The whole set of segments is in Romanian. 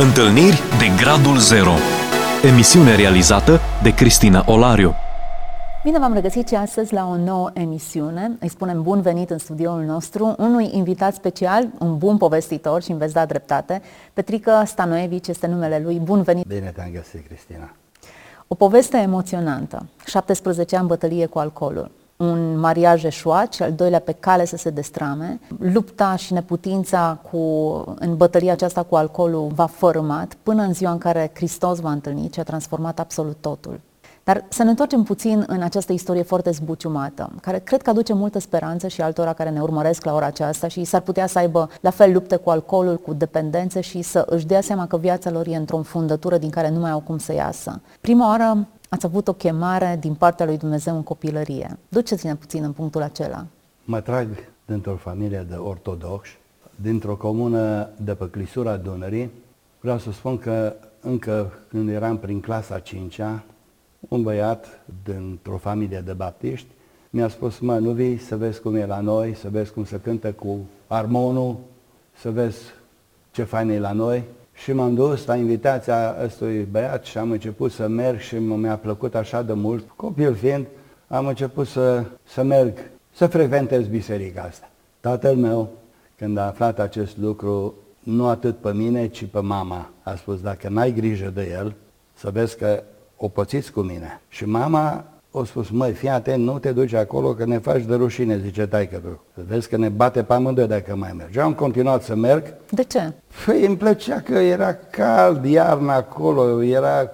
Întâlniri de Gradul Zero Emisiune realizată de Cristina Olariu Bine v-am regăsit și astăzi la o nouă emisiune. Îi spunem bun venit în studioul nostru unui invitat special, un bun povestitor și îmi veți da dreptate. Petrică Stanoevici este numele lui. Bun venit! Bine te-am găsit, Cristina! O poveste emoționantă. 17 ani bătălie cu alcoolul un mariaj eșuat și al doilea pe cale să se destrame. Lupta și neputința cu, în bătălia aceasta cu alcoolul va fărâmat până în ziua în care Hristos va întâlni și a transformat absolut totul. Dar să ne întoarcem puțin în această istorie foarte zbuciumată, care cred că aduce multă speranță și altora care ne urmăresc la ora aceasta și s-ar putea să aibă la fel lupte cu alcoolul, cu dependențe și să își dea seama că viața lor e într-o înfundătură din care nu mai au cum să iasă. Prima oară ați avut o chemare din partea lui Dumnezeu în copilărie. Duceți-ne puțin în punctul acela. Mă trag dintr-o familie de ortodoxi, dintr-o comună de pe clisura Dunării. Vreau să spun că încă când eram prin clasa 5-a, un băiat dintr-o familie de baptiști mi-a spus, mă, nu vii să vezi cum e la noi, să vezi cum se cântă cu armonul, să vezi ce fain e la noi. Și m-am dus la invitația ăstui băiat și am început să merg și mi-a plăcut așa de mult. Copil fiind, am început să, să merg, să frecventez biserica asta. Tatăl meu, când a aflat acest lucru, nu atât pe mine, ci pe mama, a spus, dacă n-ai grijă de el, să vezi că o pățiți cu mine. Și mama o spus, măi, fii atent, nu te duci acolo că ne faci de rușine, zice taică tu. Vezi că ne bate pe amândoi dacă mai mergi. Eu am continuat să merg. De ce? Păi îmi plăcea că era cald, iarna acolo, era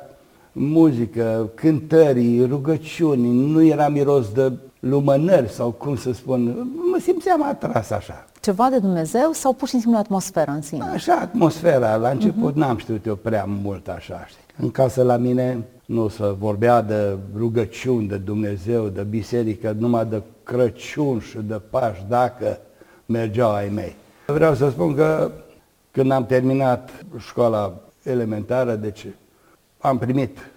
muzică, cântări, rugăciuni, nu era miros de lumânări sau cum să spun, mă simțeam atras așa. Ceva de Dumnezeu sau pur și simplu atmosfera în sine? Așa, atmosfera. La început uh-huh. n-am știut eu prea mult așa, știi. În casă la mine nu se vorbea de rugăciuni, de Dumnezeu, de biserică, numai de Crăciun și de Paș, dacă mergeau ai mei. Vreau să spun că când am terminat școala elementară, deci am primit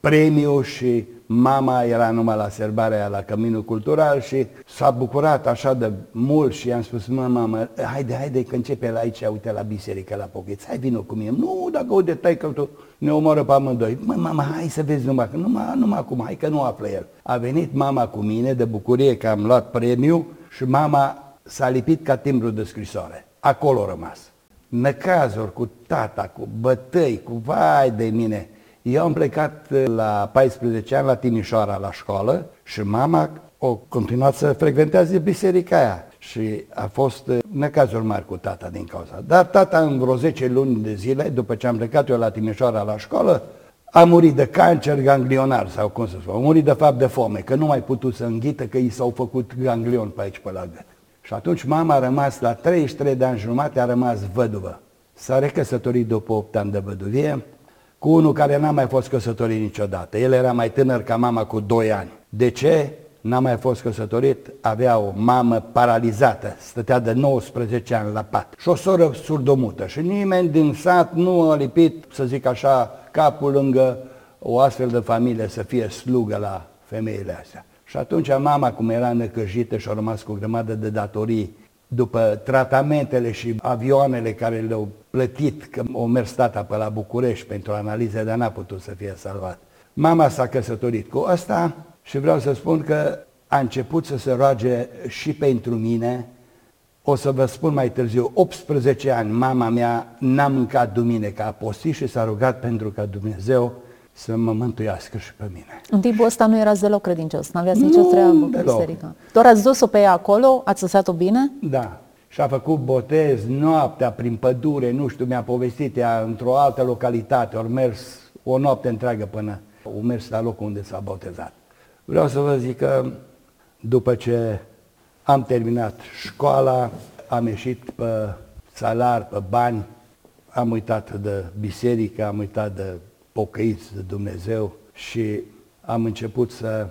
premiu și mama era numai la serbarea la Căminul Cultural și s-a bucurat așa de mult și i-am spus, mă, mamă, haide, haide că începe la aici, uite la biserică, la Pocheț, hai vină cu mine. Nu, dacă o detai că tu ne omoară pe amândoi. Mă, mama, hai să vezi numai, că numai, numai acum, hai că nu află el. A venit mama cu mine de bucurie că am luat premiu și mama s-a lipit ca timbru de scrisoare. Acolo a rămas. Năcazuri cu tata, cu bătăi, cu vai de mine. Eu am plecat uh, la 14 ani la Timișoara la școală și mama o continuat să frecventează biserica aia. Și a fost uh, necazuri mari cu tata din cauza. Dar tata în vreo 10 luni de zile, după ce am plecat eu la Timișoara la școală, a murit de cancer ganglionar sau cum să spun, a murit de fapt de foame, că nu mai putut să înghită, că i s-au făcut ganglion pe aici pe la gât. Și atunci mama a rămas la 33 de ani jumate, a rămas văduvă. S-a recăsătorit după 8 ani de văduvie, cu unul care n-a mai fost căsătorit niciodată. El era mai tânăr ca mama cu 2 ani. De ce? N-a mai fost căsătorit, avea o mamă paralizată, stătea de 19 ani la pat și o soră surdomută și nimeni din sat nu a lipit, să zic așa, capul lângă o astfel de familie să fie slugă la femeile astea. Și atunci mama, cum era necăjită și a rămas cu o grămadă de datorii, după tratamentele și avioanele care le-au plătit, că o mers tata pe la București pentru analize, dar n-a putut să fie salvat. Mama s-a căsătorit cu ăsta și vreau să spun că a început să se roage și pentru mine. O să vă spun mai târziu, 18 ani, mama mea n-a mâncat duminica, a postit și s-a rugat pentru ca Dumnezeu să mă mântuiască și pe mine. În timpul ăsta nu erați deloc credincios, nu aveați nicio treabă cu biserica. Doar ați dus-o pe ea acolo, ați lăsat-o bine? Da. Și a făcut botez noaptea prin pădure, nu știu, mi-a povestit ea într-o altă localitate, ori mers o noapte întreagă până au mers la locul unde s-a botezat. Vreau să vă zic că după ce am terminat școala, am ieșit pe salar, pe bani, am uitat de biserică, am uitat de pocăiți de Dumnezeu și am început să,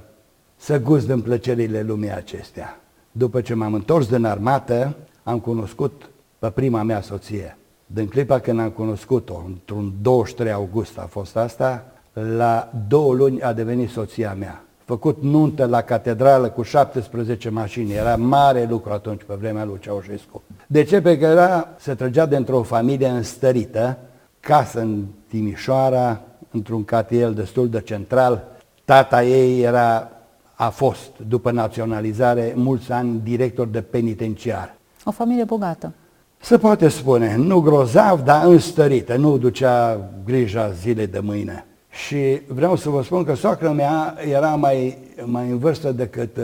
să gust în plăcerile lumii acestea. După ce m-am întors din armată, am cunoscut pe prima mea soție. Din clipa când am cunoscut-o, într-un 23 august a fost asta, la două luni a devenit soția mea. Făcut nuntă la catedrală cu 17 mașini. Era mare lucru atunci pe vremea lui Ceaușescu. De ce? Pentru că era, se trăgea dintr-o familie înstărită, casă în Timișoara, într-un cartier destul de central. Tata ei era, a fost, după naționalizare, mulți ani director de penitenciar. O familie bogată. Se poate spune, nu grozav, dar înstărită, nu ducea grija zilei de mâine. Și vreau să vă spun că soacra mea era mai, mai în vârstă decât uh,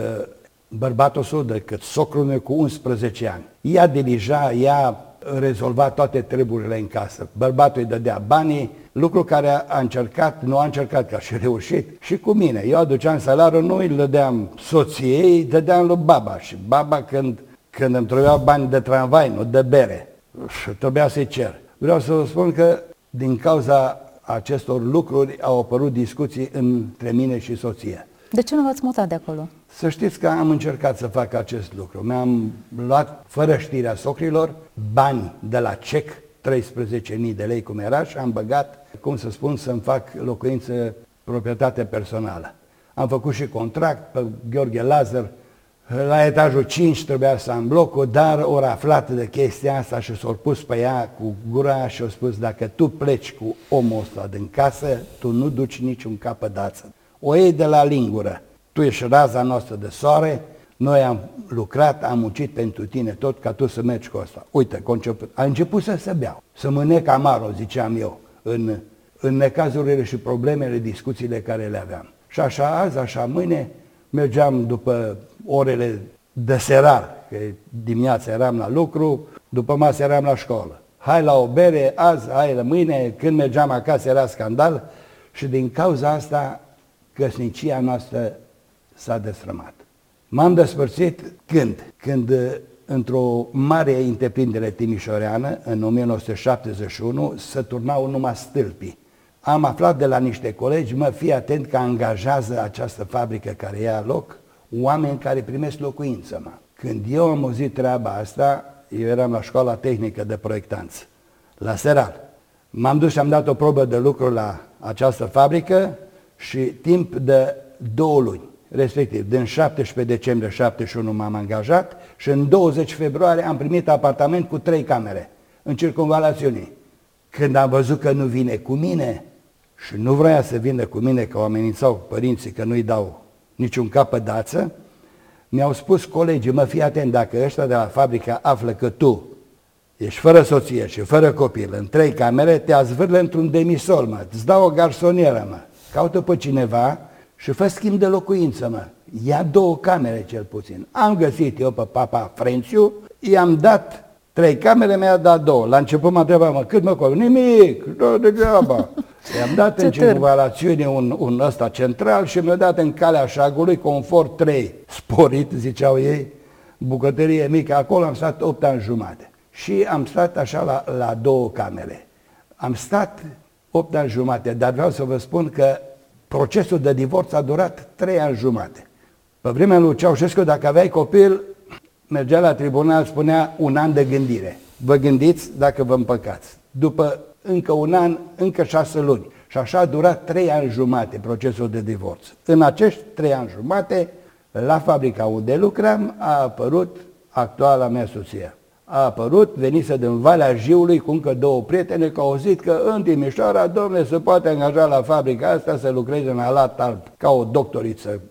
bărbatul său, decât socrul meu cu 11 ani. Ea dirija, ea rezolva toate treburile în casă. Bărbatul îi dădea banii, lucru care a încercat, nu a încercat, ca și reușit, și cu mine. Eu aduceam salariul, nu îi dădeam soției, îi dădeam lui baba. Și baba când, când îmi trebuia bani de tramvai, nu de bere, și trebuia să-i cer. Vreau să vă spun că din cauza acestor lucruri au apărut discuții între mine și soția. De ce nu v-ați mutat de acolo? Să știți că am încercat să fac acest lucru. Mi-am luat, fără știrea socrilor, bani de la CEC, 13.000 de lei cum era, și am băgat, cum să spun, să-mi fac locuință proprietate personală. Am făcut și contract pe Gheorghe Lazar, la etajul 5 trebuia să am blocul, dar ori aflat de chestia asta și s-au pus pe ea cu gura și au spus dacă tu pleci cu omul ăsta din casă, tu nu duci niciun capădață. O iei de la lingură. Tu ești raza noastră de soare, noi am lucrat, am muncit pentru tine tot ca tu să mergi cu asta. Uite, conceput. a început să se beau, să mânec amaro, ziceam eu, în, în necazurile și problemele, discuțiile care le aveam. Și așa azi, așa mâine, mergeam după orele de serar, că dimineața eram la lucru, după masă eram la școală. Hai la o bere, azi, hai la mâine, când mergeam acasă era scandal și din cauza asta căsnicia noastră s-a destrămat. M-am despărțit când? Când într-o mare întreprindere timișoreană, în 1971, se turnau numai stâlpii. Am aflat de la niște colegi, mă, fii atent că angajează această fabrică care ia loc oameni care primesc locuință, mă. Când eu am auzit treaba asta, eu eram la școala tehnică de proiectanță, la Seral. M-am dus și am dat o probă de lucru la această fabrică și timp de două luni, respectiv din 17 decembrie 71 m-am angajat și în 20 februarie am primit apartament cu trei camere în circunvalațiunii. Când am văzut că nu vine cu mine și nu vrea să vină cu mine că o amenințau părinții că nu-i dau niciun capădață, mi-au spus colegii, mă fii atent, dacă ăștia de la fabrică află că tu ești fără soție și fără copil, în trei camere, te azvârle într-un demisol, mă, îți dau o garsonieră, mă, caută pe cineva și fă schimb de locuință, mă. Ia două camere cel puțin. Am găsit eu pe papa Frențiu, i-am dat trei camere, mi-a dat două. La început m-a întrebat, mă, cât mă costă? Nimic, nu degeaba. I-am dat în circulațiune un, un ăsta central și mi-a dat în calea șagului confort 3, sporit, ziceau ei, bucătărie mică. Acolo am stat 8 ani jumate. Și am stat așa la, la două camere. Am stat 8 ani jumate, dar vreau să vă spun că procesul de divorț a durat 3 ani jumate. Pe vremea lui Ceaușescu, dacă aveai copil, mergea la tribunal, spunea un an de gândire. Vă gândiți dacă vă împăcați. După încă un an, încă șase luni. Și așa a durat trei ani jumate procesul de divorț. În acești trei ani jumate, la fabrica unde lucram, a apărut actuala mea soție. A apărut, venise din Valea Jiului cu încă două prietene, că au auzit că în Timișoara, domne, se poate angaja la fabrica asta să lucreze în alat alb, ca o doctoriță.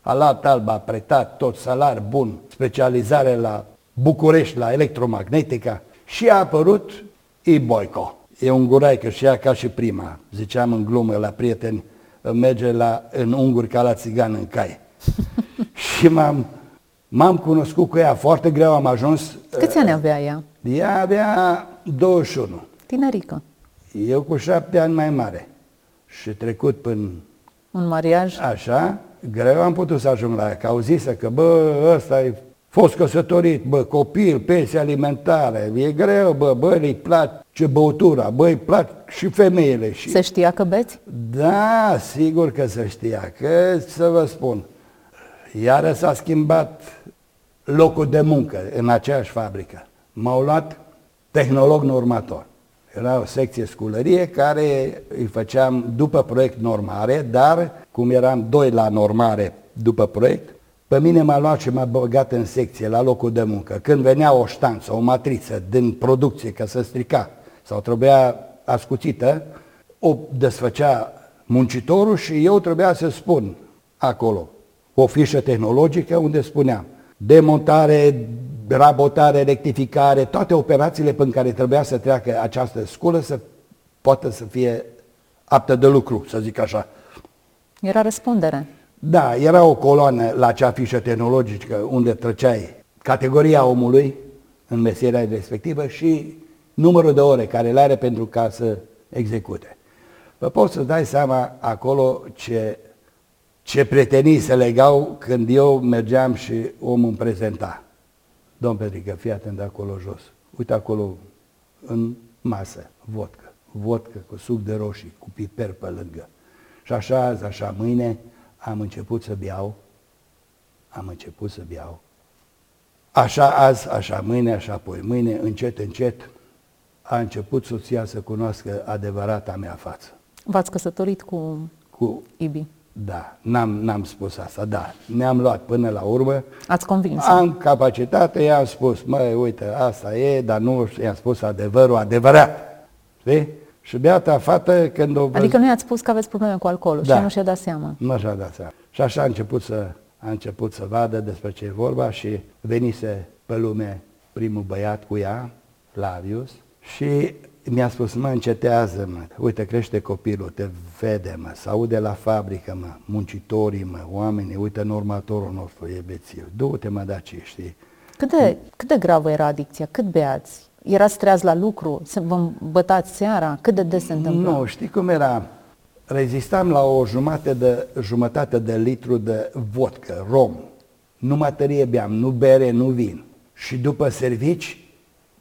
Alat alb a pretat tot salar bun, specializare la București, la electromagnetica și a apărut Iboico. E un guraică și ea ca și prima. Ziceam în glumă la prieteni, merge la, în unguri ca la țigan în cai. și m-am, m-am cunoscut cu ea foarte greu, am ajuns... Câți ani avea ea? Ea avea 21. Tinerică. Eu cu șapte ani mai mare. Și trecut până... Un mariaj? Așa, greu am putut să ajung la ea, că auzise că, bă, ăsta e fost căsătorit, bă, copil, pensie alimentare, e greu, bă, bă, îi place băutura, bă, îi plac și femeile. Și... Se știa că beți? Da, sigur că se știa, că să vă spun, iară s-a schimbat locul de muncă în aceeași fabrică. M-au luat tehnolog normator. Era o secție sculărie care îi făceam după proiect normare, dar cum eram doi la normare după proiect, pe mine m-a luat și m-a băgat în secție, la locul de muncă. Când venea o ștanță, o matriță din producție, că să strica, sau trebuia ascuțită, o desfăcea muncitorul și eu trebuia să spun acolo o fișă tehnologică unde spunea demontare, rabotare, rectificare, toate operațiile prin care trebuia să treacă această sculă să poată să fie aptă de lucru, să zic așa. Era răspundere. Da, era o coloană la acea fișă tehnologică unde treceai categoria omului în meseria respectivă și numărul de ore care le are pentru ca să execute. Vă poți să dai seama acolo ce, ce prietenii se legau când eu mergeam și omul îmi prezenta. Domn Petrică, fii atent de acolo jos. Uite acolo în masă, vodcă. Vodcă cu suc de roșii, cu piper pe lângă. Și așa azi, așa mâine, am început să beau, am început să beau. Așa azi, așa mâine, așa apoi mâine, încet, încet, a început soția să cunoască adevărata mea față. V-ați căsătorit cu, cu Ibi? Da, n-am, n-am spus asta, da. Ne-am luat până la urmă. Ați convins Am capacitate, i-am spus, măi, uite, asta e, dar nu i-am spus adevărul adevărat. Știi? Și beata fată când o... Adică nu i-ați spus că aveți probleme cu alcoolul da. și nu și-a dat seama. Nu și-a dat seama. Și așa a început să, a început să vadă despre ce e vorba și venise pe lume primul băiat cu ea, Flavius, și mi-a spus, mă, încetează, mă, uite, crește copilul, te vede, mă, se aude la fabrică, mă, muncitorii, mă, oamenii, uite în următorul nostru, e bețiv, du-te, mă, da ce știi. Cât de, cât de gravă era adicția? Cât beați? Erați treaz la lucru? Vă bătați seara? Cât de des se întâmplă? Nu, știi cum era? Rezistam la o jumătate de, jumătate de litru de vodcă, rom. Nu materie beam, nu bere, nu vin. Și după servici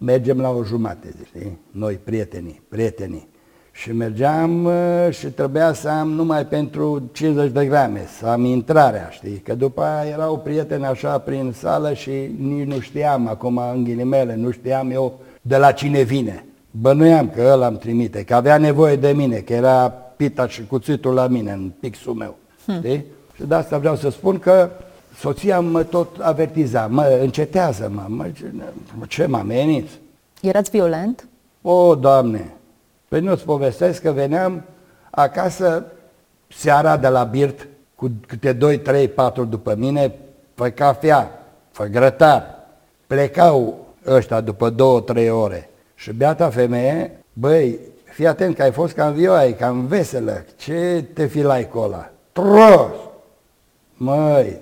mergem la o jumate, știi? Noi, prietenii, prietenii. Și mergeam uh, și trebuia să am numai pentru 50 de grame, să am intrarea, știi? Că după aia erau prieteni așa prin sală și nici nu știam, acum în ghilimele, nu știam eu de la cine vine. Bănuiam că ăla îmi trimite, că avea nevoie de mine, că era pita și cuțitul la mine în pixul meu. Hmm. Știi? Și de asta vreau să spun că soția mă tot avertiza, mă, încetează, mă, mă ce mă ameniți? Erați violent? O, Doamne! Păi nu-ți povestesc că veneam acasă seara de la birt cu câte 2, 3, 4 după mine, fă cafea, fă grătar. Plecau ăștia după 2, 3 ore. Și beata femeie, băi, fii atent că ai fost cam vioai, cam veselă, ce te filai cu ăla? Tros! Măi,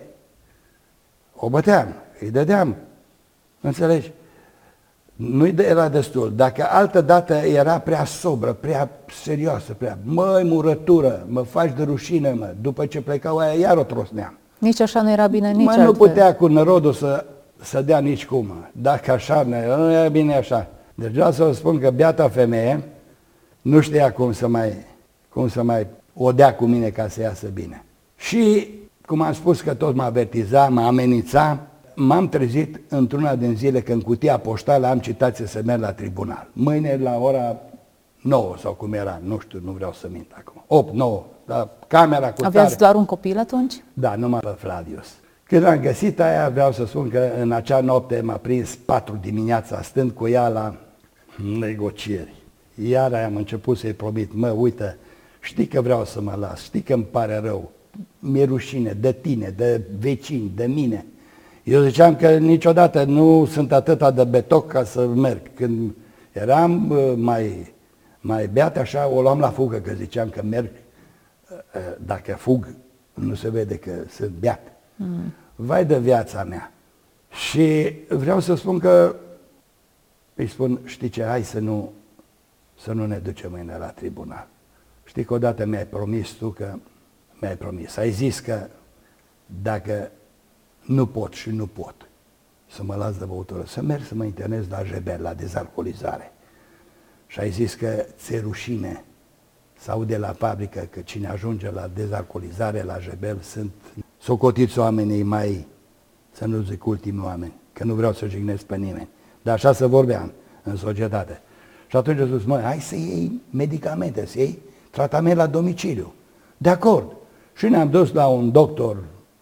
o băteam, îi dădeam, înțelegi? nu era destul. Dacă altă dată era prea sobră, prea serioasă, prea, măi, murătură, mă faci de rușine, mă, după ce plecau aia, iar o trosneam. Nici așa nu era bine, nici Mă, nu putea cu nărodul să, să dea nici cum. Dacă așa, nu era bine așa. Deci vreau să vă spun că beata femeie nu știa cum să mai, cum să mai o dea cu mine ca să iasă bine. Și, cum am spus că tot mă avertiza, mă amenința, m-am trezit într-una din zile când cutia poștală am citație să merg la tribunal. Mâine la ora 9 sau cum era, nu știu, nu vreau să mint acum. 8, 9, la camera cu Aveați tare. doar un copil atunci? Da, numai pe Flavius. Când am găsit aia, vreau să spun că în acea noapte m-a prins 4 dimineața stând cu ea la negocieri. Iar am început să-i promit, mă, uite, știi că vreau să mă las, știi că îmi pare rău, mi-e rușine de tine, de vecini, de mine. Eu ziceam că niciodată nu sunt atâta de betoc ca să merg. Când eram mai, mai beat așa, o luam la fugă, că ziceam că merg, dacă fug, nu se vede că sunt beat. Mm. Vai de viața mea. Și vreau să spun că îi spun, știi ce, hai să nu, să nu ne ducem mâine la tribunal. Știi că odată mi-ai promis tu că, mi-ai promis, ai zis că dacă nu pot și nu pot să mă las de băutură, să merg să mă internez la jebel, la dezalcoolizare. Și ai zis că ți-e rușine sau de la fabrică că cine ajunge la dezalcoolizare, la jebel, sunt socotiți oamenii mai, să nu zic ultimi oameni, că nu vreau să jignesc pe nimeni. Dar așa să vorbeam în societate. Și atunci a zis, măi, hai să iei medicamente, să iei tratament la domiciliu. De acord. Și ne-am dus la un doctor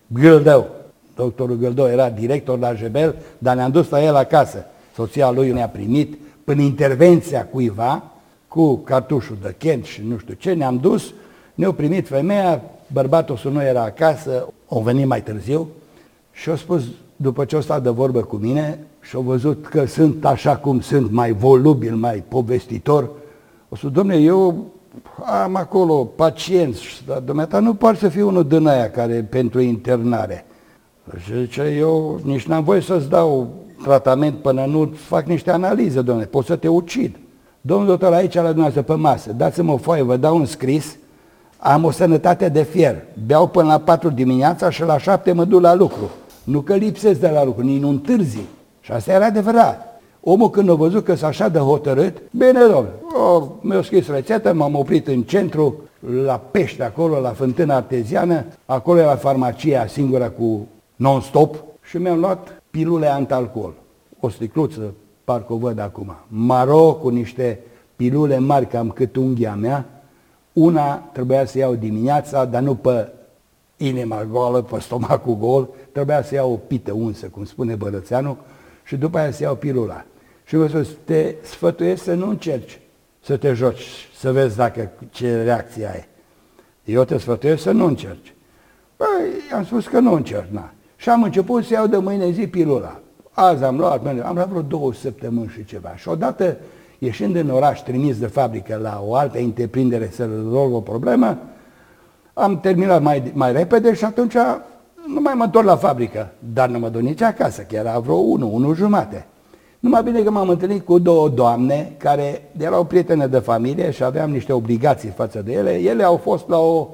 Gâldău, Doctorul Gâldou era director la Jebel, dar ne-am dus la el acasă. Soția lui ne-a primit prin intervenția cuiva, cu cartușul de Kent și nu știu ce, ne-am dus, ne-au primit femeia, bărbatul să nu era acasă, au venit mai târziu și au spus, după ce au stat de vorbă cu mine și au văzut că sunt așa cum sunt, mai volubil, mai povestitor, o spus, domne, eu am acolo pacienți, dar dumneata nu poate să fiu unul din aia care pentru internare. Și zice, eu nici n-am voie să-ți dau tratament până nu fac niște analize, domnule, pot să te ucid. Domnul doctor, aici la dumneavoastră pe masă, dați-mă o foaie, vă dau un scris, am o sănătate de fier, beau până la 4 dimineața și la 7 mă duc la lucru. Nu că lipsesc de la lucru, nici nu întârzi. Și asta era adevărat. Omul când a văzut că s-a așa de hotărât, bine domnule, mi-a scris rețetă, m-am oprit în centru, la pește acolo, la fântâna arteziană, acolo era farmacia singură cu non-stop și mi-am luat pilule antalcool. O sticluță, parcă o văd acum. Maro cu niște pilule mari, cam cât unghia mea. Una trebuia să iau dimineața, dar nu pe inima goală, pe stomacul gol, trebuia să iau o pită unsă, cum spune Bărățeanu, și după aia să iau pilula. Și vă spus, te sfătuiesc să nu încerci să te joci, să vezi dacă ce reacție ai. Eu te sfătuiesc să nu încerci. Păi, am spus că nu încerc, na. Și am început să iau de mâine zi pilula. Azi am luat, am luat vreo două săptămâni și ceva. Și odată, ieșind în oraș, trimis de fabrică la o altă întreprindere să rezolv o problemă, am terminat mai, mai repede și atunci nu mai mă întorc la fabrică, dar nu mă duc nici acasă, că era vreo unu, unu jumate. Numai bine că m-am întâlnit cu două doamne care erau prietene de familie și aveam niște obligații față de ele. Ele au fost la o,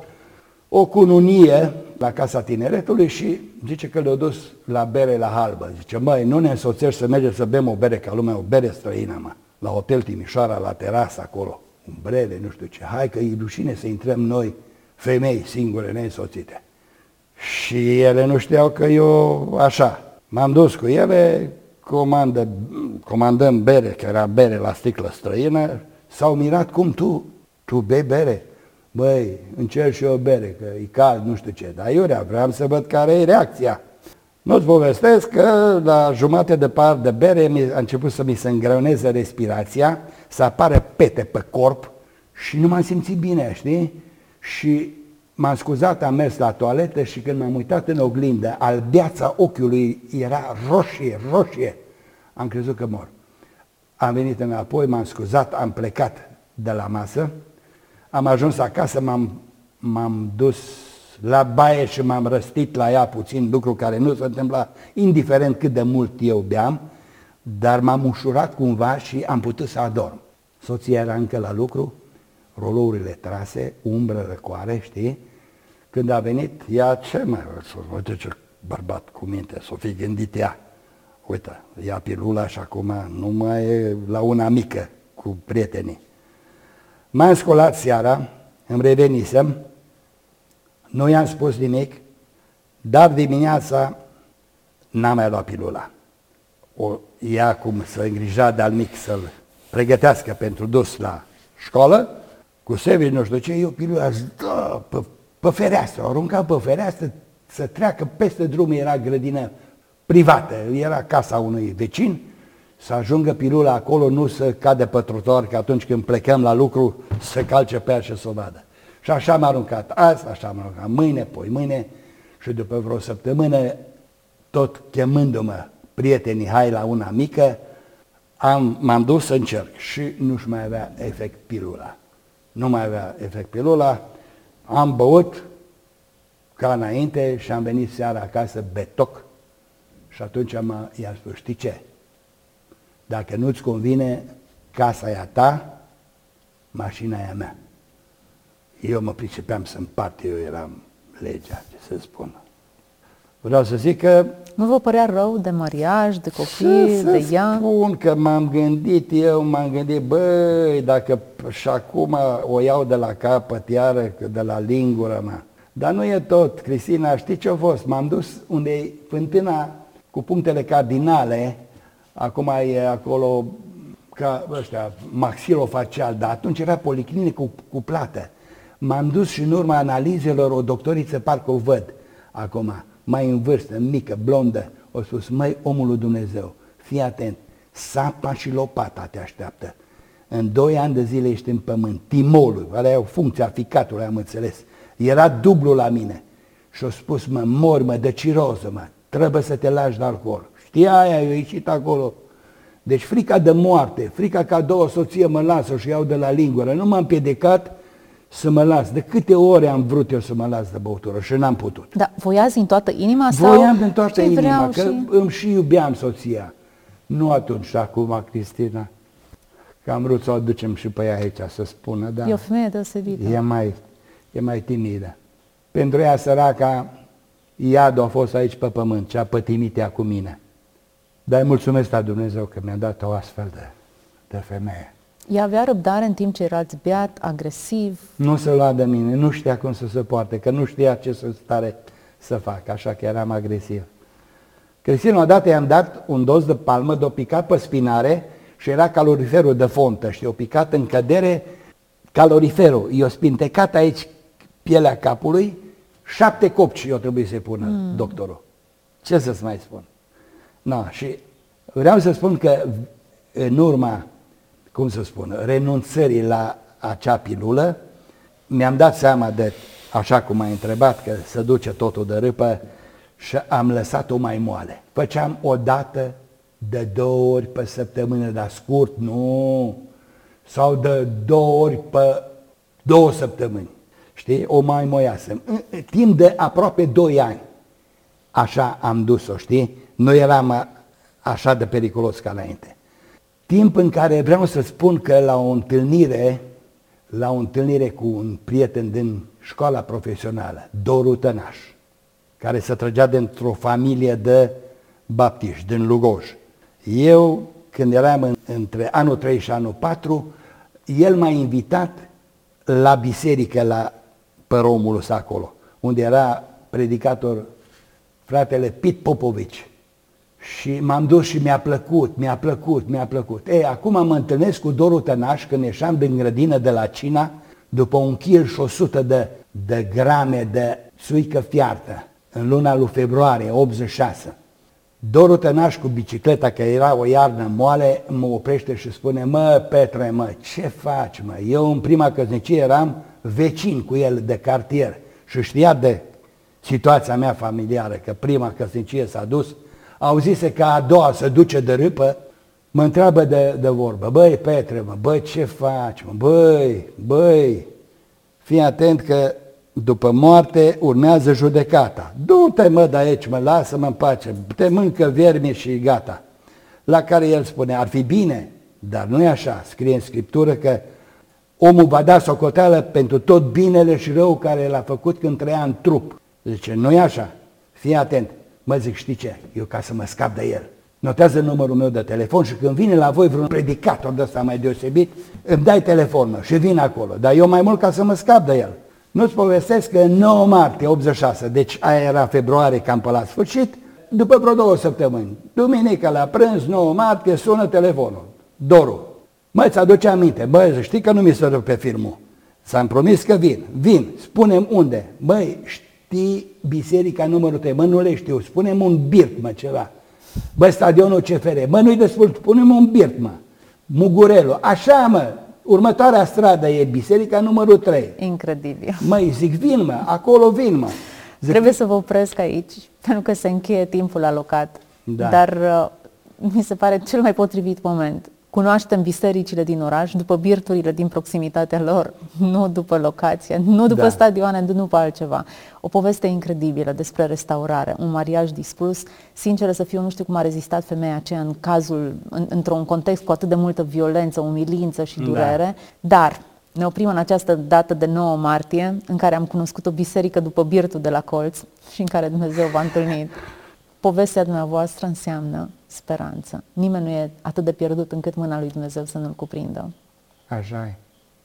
o cununie la Casa Tineretului și zice că le-au dus la bere la halbă. Zice, măi, nu ne însoțești să mergem să bem o bere ca lumea, o bere străină, mă. La Hotel Timișoara, la terasă acolo, umbrele, nu știu ce. Hai că e rușine să intrăm noi, femei singure, neînsoțite. Și ele nu știau că eu așa. M-am dus cu ele, comandă, comandăm bere, că era bere la sticlă străină, s-au mirat cum tu, tu bei bere. Băi, încerc și eu o bere, că e cald, nu știu ce. Dar iurea, vreau să văd care e reacția. Nu-ți povestesc că la jumate de par de bere a început să mi se îngreuneze respirația, să apară pete pe corp și nu m-am simțit bine, știi? Și m-am scuzat, am mers la toaletă și când m-am uitat în oglindă, albeața ochiului era roșie, roșie. Am crezut că mor. Am venit înapoi, m-am scuzat, am plecat de la masă, am ajuns acasă, m-am, m-am dus la baie și m-am răstit la ea puțin, lucru care nu se întâmpla, indiferent cât de mult eu beam, dar m-am ușurat cumva și am putut să adorm. Soția era încă la lucru, rolourile trase, umbră răcoare, știi? Când a venit, ea ce mai uite ce bărbat cu minte, s-o fi gândit ea. Uite, ia pilula și acum nu mai e la una mică cu prietenii. M-am scolat seara, îmi revenisem, nu i-am spus nimic, dar dimineața n-am mai luat pilula. O ia cum să îngrija de-al mic să-l pregătească pentru dus la școală, cu sevi, nu știu ce, eu pilula da, pe, pe fereastră, o arunca pe fereastră să treacă peste drum, era grădină privată, era casa unui vecin, să ajungă pilula acolo, nu să cade pe trotuar, că atunci când plecăm la lucru să calce pe ea și să o vadă. Și așa m-a aruncat. Azi, așa m-a aruncat. Mâine, poi mâine. Și după vreo săptămână, tot chemându-mă prietenii, hai la una mică, am, m-am dus să încerc. Și nu-și mai avea efect pilula. Nu mai avea efect pilula, am băut ca înainte și am venit seara acasă betoc și atunci am, i-am spus, știi ce? Dacă nu-ți convine, casa e a ta, mașina e a mea. Eu mă pricepeam să împart, eu eram legea, ce să spun. Vreau să zic că... Nu vă părea rău de mariaj, de copii, să, de ea? spun că m-am gândit eu, m-am gândit, băi, dacă și acum o iau de la capăt, iară, de la lingură mea. Dar nu e tot, Cristina, știi ce a fost? M-am dus unde e fântâna cu punctele cardinale, acum e acolo ca ăștia, maxilofacial, dar atunci era policlinică cu, cu plată. M-am dus și în urma analizelor o doctoriță, parcă o văd acum, mai în vârstă, mică, blondă, o spus, măi, omul lui Dumnezeu, fii atent, sapa și lopata te așteaptă. În doi ani de zile ești în pământ. Timolul, ăla e o funcție a ficatului, am înțeles. Era dublu la mine. Și a spus, mă, mor, mă, de ciroză, mă, trebuie să te lași de alcool. Știa aia, eu ieșit acolo. Deci frica de moarte, frica ca două soție mă lasă și iau de la lingură. Nu m-am piedecat să mă las. De câte ore am vrut eu să mă las de băutură și n-am putut. Da, voiați din toată inima sau... Voiam din toată știi, inima, vreau că și... îmi și iubeam soția. Nu atunci, și acum, Cristina, că am vrut să o aducem și pe ea aici să spună, da. E o femeie deosebită. E mai, e mai timidă. Pentru ea săraca, iadul a fost aici pe pământ, ce a pătimit ea cu mine. Dar îi mulțumesc la Dumnezeu că mi-a dat o astfel de, de femeie. Ea avea răbdare în timp ce erați beat, agresiv. Nu se lua de mine, nu știa cum să se poarte, că nu știa ce să stare să fac, așa că eram agresiv. Cristina, odată i-am dat un dos de palmă, de-o picat pe spinare și era caloriferul de fontă, știi, o picat în cădere caloriferul. I-o spintecat aici pielea capului, șapte copci eu trebuie să-i pună mm. doctorul. Ce să-ți mai spun? No, și vreau să spun că în urma, cum să spun, renunțării la acea pilulă, mi-am dat seama de, așa cum ai întrebat, că se duce totul de râpă și am lăsat-o mai moale. Făceam o dată de două ori pe săptămână, dar scurt, nu, sau de două ori pe două săptămâni. Știi? O mai moiasă. Timp de aproape doi ani. Așa am dus-o, știi? Nu eram așa de periculos ca înainte. Timp în care vreau să spun că la o întâlnire, la o întâlnire cu un prieten din școala profesională, Doru Tănaș, care se trăgea dintr-o familie de baptiști, din Lugoj. Eu, când eram în, între anul 3 și anul 4, el m-a invitat la biserică, la Păromulus acolo, unde era predicator fratele Pit Popovici. Și m-am dus și mi-a plăcut, mi-a plăcut, mi-a plăcut. Ei, acum mă întâlnesc cu Doru Tănaș când ieșeam din grădină de la Cina, după un kil și 100 de, de grame de suică fiartă, în luna lui februarie, 86. Doru Tănaș cu bicicleta, că era o iarnă moale, mă oprește și spune, mă, Petre, mă, ce faci, mă? Eu în prima căsnicie eram vecin cu el de cartier și știa de situația mea familiară, că prima căsnicie s-a dus, auzise că a doua se duce de râpă, mă întreabă de, de vorbă, băi Petre, mă, băi ce faci, mă, băi, băi, fii atent că după moarte urmează judecata. Du-te mă de aici, mă, lasă-mă în pace, te mâncă viermi și gata. La care el spune, ar fi bine, dar nu e așa, scrie în Scriptură că omul va da socoteală pentru tot binele și rău care l-a făcut când trăia în trup. Zice, nu e așa, fii atent. Mă zic, știi ce, eu ca să mă scap de el. Notează numărul meu de telefon și când vine la voi vreun predicator de ăsta mai deosebit, îmi dai telefonul și vin acolo. Dar eu mai mult ca să mă scap de el. Nu-ți povestesc că 9 martie 86, deci aia era februarie cam pe la sfârșit, după vreo două săptămâni, duminică la prânz, 9 martie, sună telefonul. Doru, mă, ți aduce aminte, băi, știi că nu mi se pe filmul. S-am promis că vin, vin, spunem unde. Băi, știi biserica numărul 3, mă, nu le știu, spunem un birt, mă, ceva. Bă, stadionul CFR, mă, nu-i destul, spunem un birt, mă. Mugurelu, așa, mă, Următoarea stradă e biserica numărul 3. Incredibil. Măi, zic, vin mă, acolo vin mă. Zic, Trebuie să vă opresc aici, pentru că se încheie timpul alocat. Da. Dar uh, mi se pare cel mai potrivit moment. Cunoaștem bisericile din oraș după birturile din proximitatea lor, nu după locație, nu după Da. stadioane, nu după altceva. O poveste incredibilă despre restaurare, un mariaj dispus. Sincer să fiu, nu știu cum a rezistat femeia aceea în cazul, în, într-un context cu atât de multă violență, umilință și Da. durere. Dar ne oprim în această dată de 9 martie, în care am cunoscut o biserică după birtul de la colț și în care Dumnezeu v-a întâlnit. Povestea dumneavoastră înseamnă speranță. Nimeni nu e atât de pierdut încât mâna lui Dumnezeu să nu-l cuprindă. Așa e.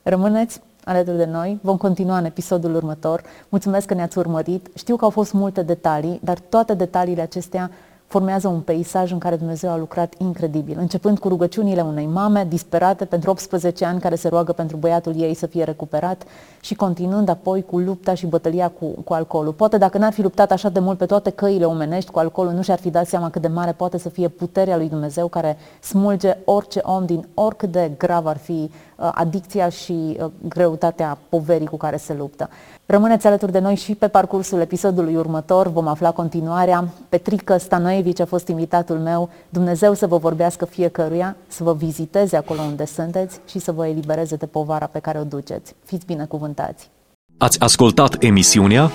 Rămâneți alături de noi, vom continua în episodul următor. Mulțumesc că ne-ați urmărit. Știu că au fost multe detalii, dar toate detaliile acestea formează un peisaj în care Dumnezeu a lucrat incredibil, începând cu rugăciunile unei mame disperate pentru 18 ani care se roagă pentru băiatul ei să fie recuperat și continuând apoi cu lupta și bătălia cu, cu alcoolul. Poate dacă n-ar fi luptat așa de mult pe toate căile omenești cu alcoolul, nu și-ar fi dat seama cât de mare poate să fie puterea lui Dumnezeu care smulge orice om din oricât de grav ar fi uh, adicția și uh, greutatea poverii cu care se luptă. Rămâneți alături de noi și pe parcursul episodului următor. Vom afla continuarea. Petrică Stanoevici a fost invitatul meu. Dumnezeu să vă vorbească fiecăruia, să vă viziteze acolo unde sunteți și să vă elibereze de povara pe care o duceți. Fiți binecuvântați! Ați ascultat emisiunea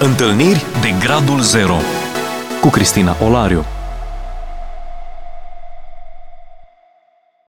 Întâlniri de Gradul Zero cu Cristina Olariu.